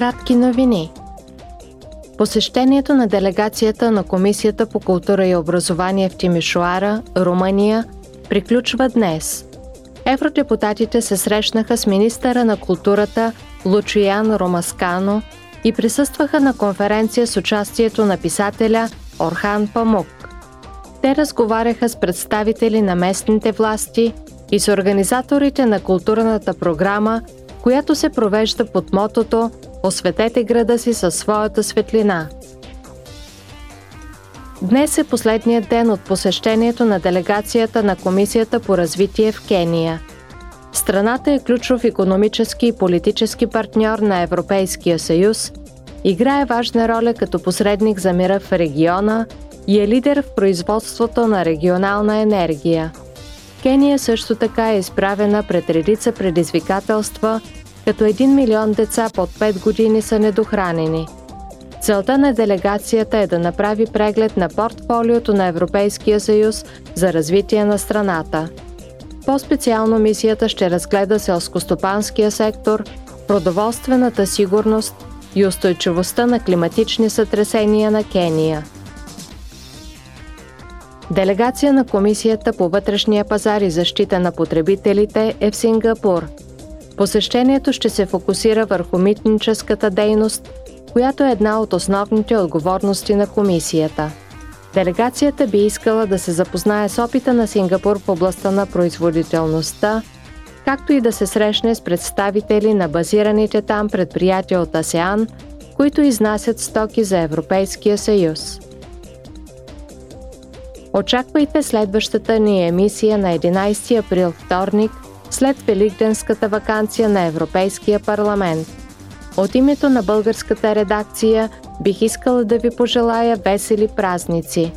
Кратки новини. Посещението на делегацията на Комисията по култура и образование в Тимишоара, Румъния, приключва днес. Евродепутатите се срещнаха с министъра на културата Лучиян Ромаскано и присъстваха на конференция с участието на писателя Орхан Памук. Те разговаряха с представители на местните власти и с организаторите на културната програма, която се провежда под мотото Осветете града си със своята светлина. Днес е последният ден от посещението на делегацията на Комисията по развитие в Кения. Страната е ключов економически и политически партньор на Европейския съюз, играе важна роля като посредник за мира в региона и е лидер в производството на регионална енергия. Кения също така е изправена пред редица предизвикателства – като 1 милион деца под 5 години са недохранени. Целта на делегацията е да направи преглед на портфолиото на Европейския съюз за развитие на страната. По-специално мисията ще разгледа селскостопанския сектор, продоволствената сигурност и устойчивостта на климатични сътресения на Кения. Делегация на Комисията по вътрешния пазар и защита на потребителите е в Сингапур – Посещението ще се фокусира върху митническата дейност, която е една от основните отговорности на комисията. Делегацията би искала да се запознае с опита на Сингапур в областта на производителността, както и да се срещне с представители на базираните там предприятия от АСЕАН, които изнасят стоки за Европейския съюз. Очаквайте следващата ни емисия на 11 април вторник – след Великденската вакансия на Европейския парламент. От името на българската редакция бих искала да ви пожелая весели празници.